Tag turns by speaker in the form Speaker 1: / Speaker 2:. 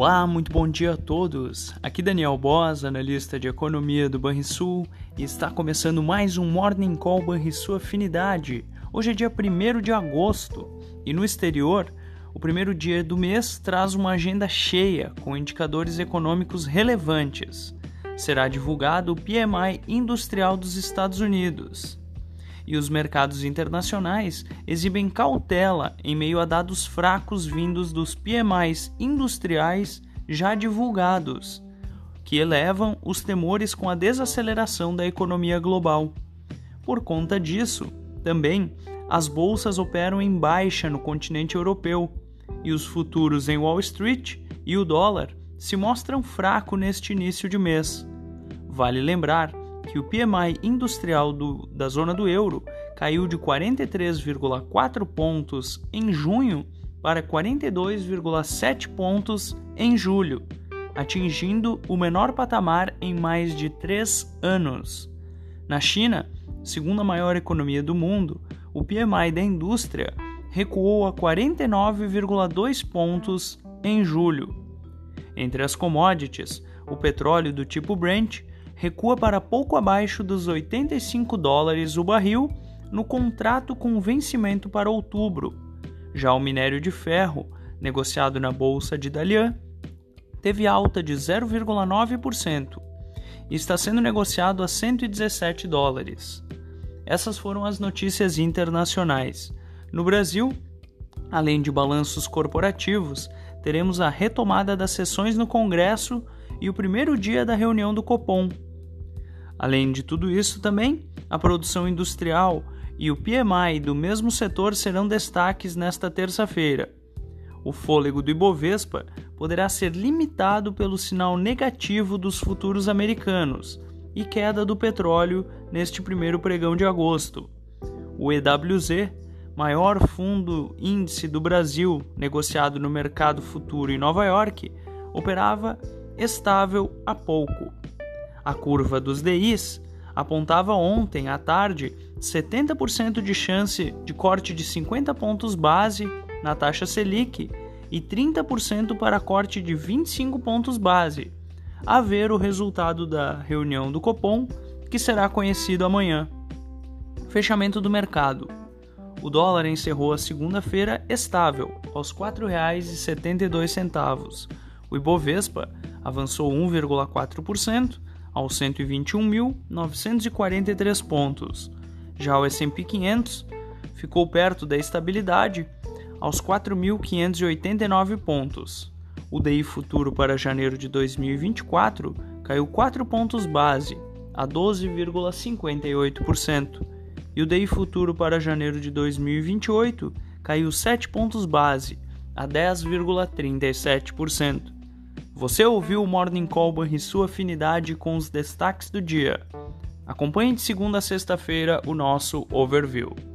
Speaker 1: Olá, muito bom dia a todos. Aqui Daniel Boas, analista de economia do Banrisul, e está começando mais um Morning Call Banrisul Afinidade. Hoje é dia 1 de agosto e no exterior, o primeiro dia do mês traz uma agenda cheia com indicadores econômicos relevantes. Será divulgado o PMI industrial dos Estados Unidos e os mercados internacionais exibem cautela em meio a dados fracos vindos dos PMIs industriais já divulgados, que elevam os temores com a desaceleração da economia global. Por conta disso, também as bolsas operam em baixa no continente europeu e os futuros em Wall Street e o dólar se mostram fracos neste início de mês. Vale lembrar que o PMI industrial do, da zona do euro caiu de 43,4 pontos em junho para 42,7 pontos em julho, atingindo o menor patamar em mais de três anos. Na China, segunda maior economia do mundo, o PMI da indústria recuou a 49,2 pontos em julho. Entre as commodities, o petróleo do tipo Brent recua para pouco abaixo dos 85 dólares o barril no contrato com vencimento para outubro. Já o minério de ferro, negociado na bolsa de Dalian, teve alta de 0,9% e está sendo negociado a 117 dólares. Essas foram as notícias internacionais. No Brasil, além de balanços corporativos, teremos a retomada das sessões no Congresso e o primeiro dia da reunião do Copom, Além de tudo isso, também a produção industrial e o PMI do mesmo setor serão destaques nesta terça-feira. O fôlego do Ibovespa poderá ser limitado pelo sinal negativo dos futuros americanos e queda do petróleo neste primeiro pregão de agosto. O EWZ, maior fundo índice do Brasil negociado no mercado futuro em Nova York, operava estável há pouco. A curva dos DIs apontava ontem à tarde 70% de chance de corte de 50 pontos base na taxa Selic e 30% para corte de 25 pontos base, a ver o resultado da reunião do Copom, que será conhecido amanhã. Fechamento do mercado. O dólar encerrou a segunda-feira estável, aos R$ 4,72. O Ibovespa avançou 1,4% aos 121.943 pontos. Já o S&P 500 ficou perto da estabilidade aos 4.589 pontos. O DI futuro para janeiro de 2024 caiu 4 pontos base, a 12,58%, e o DI futuro para janeiro de 2028 caiu 7 pontos base, a 10,37%. Você ouviu o Morning Call e sua afinidade com os destaques do dia. Acompanhe de segunda a sexta-feira o nosso overview.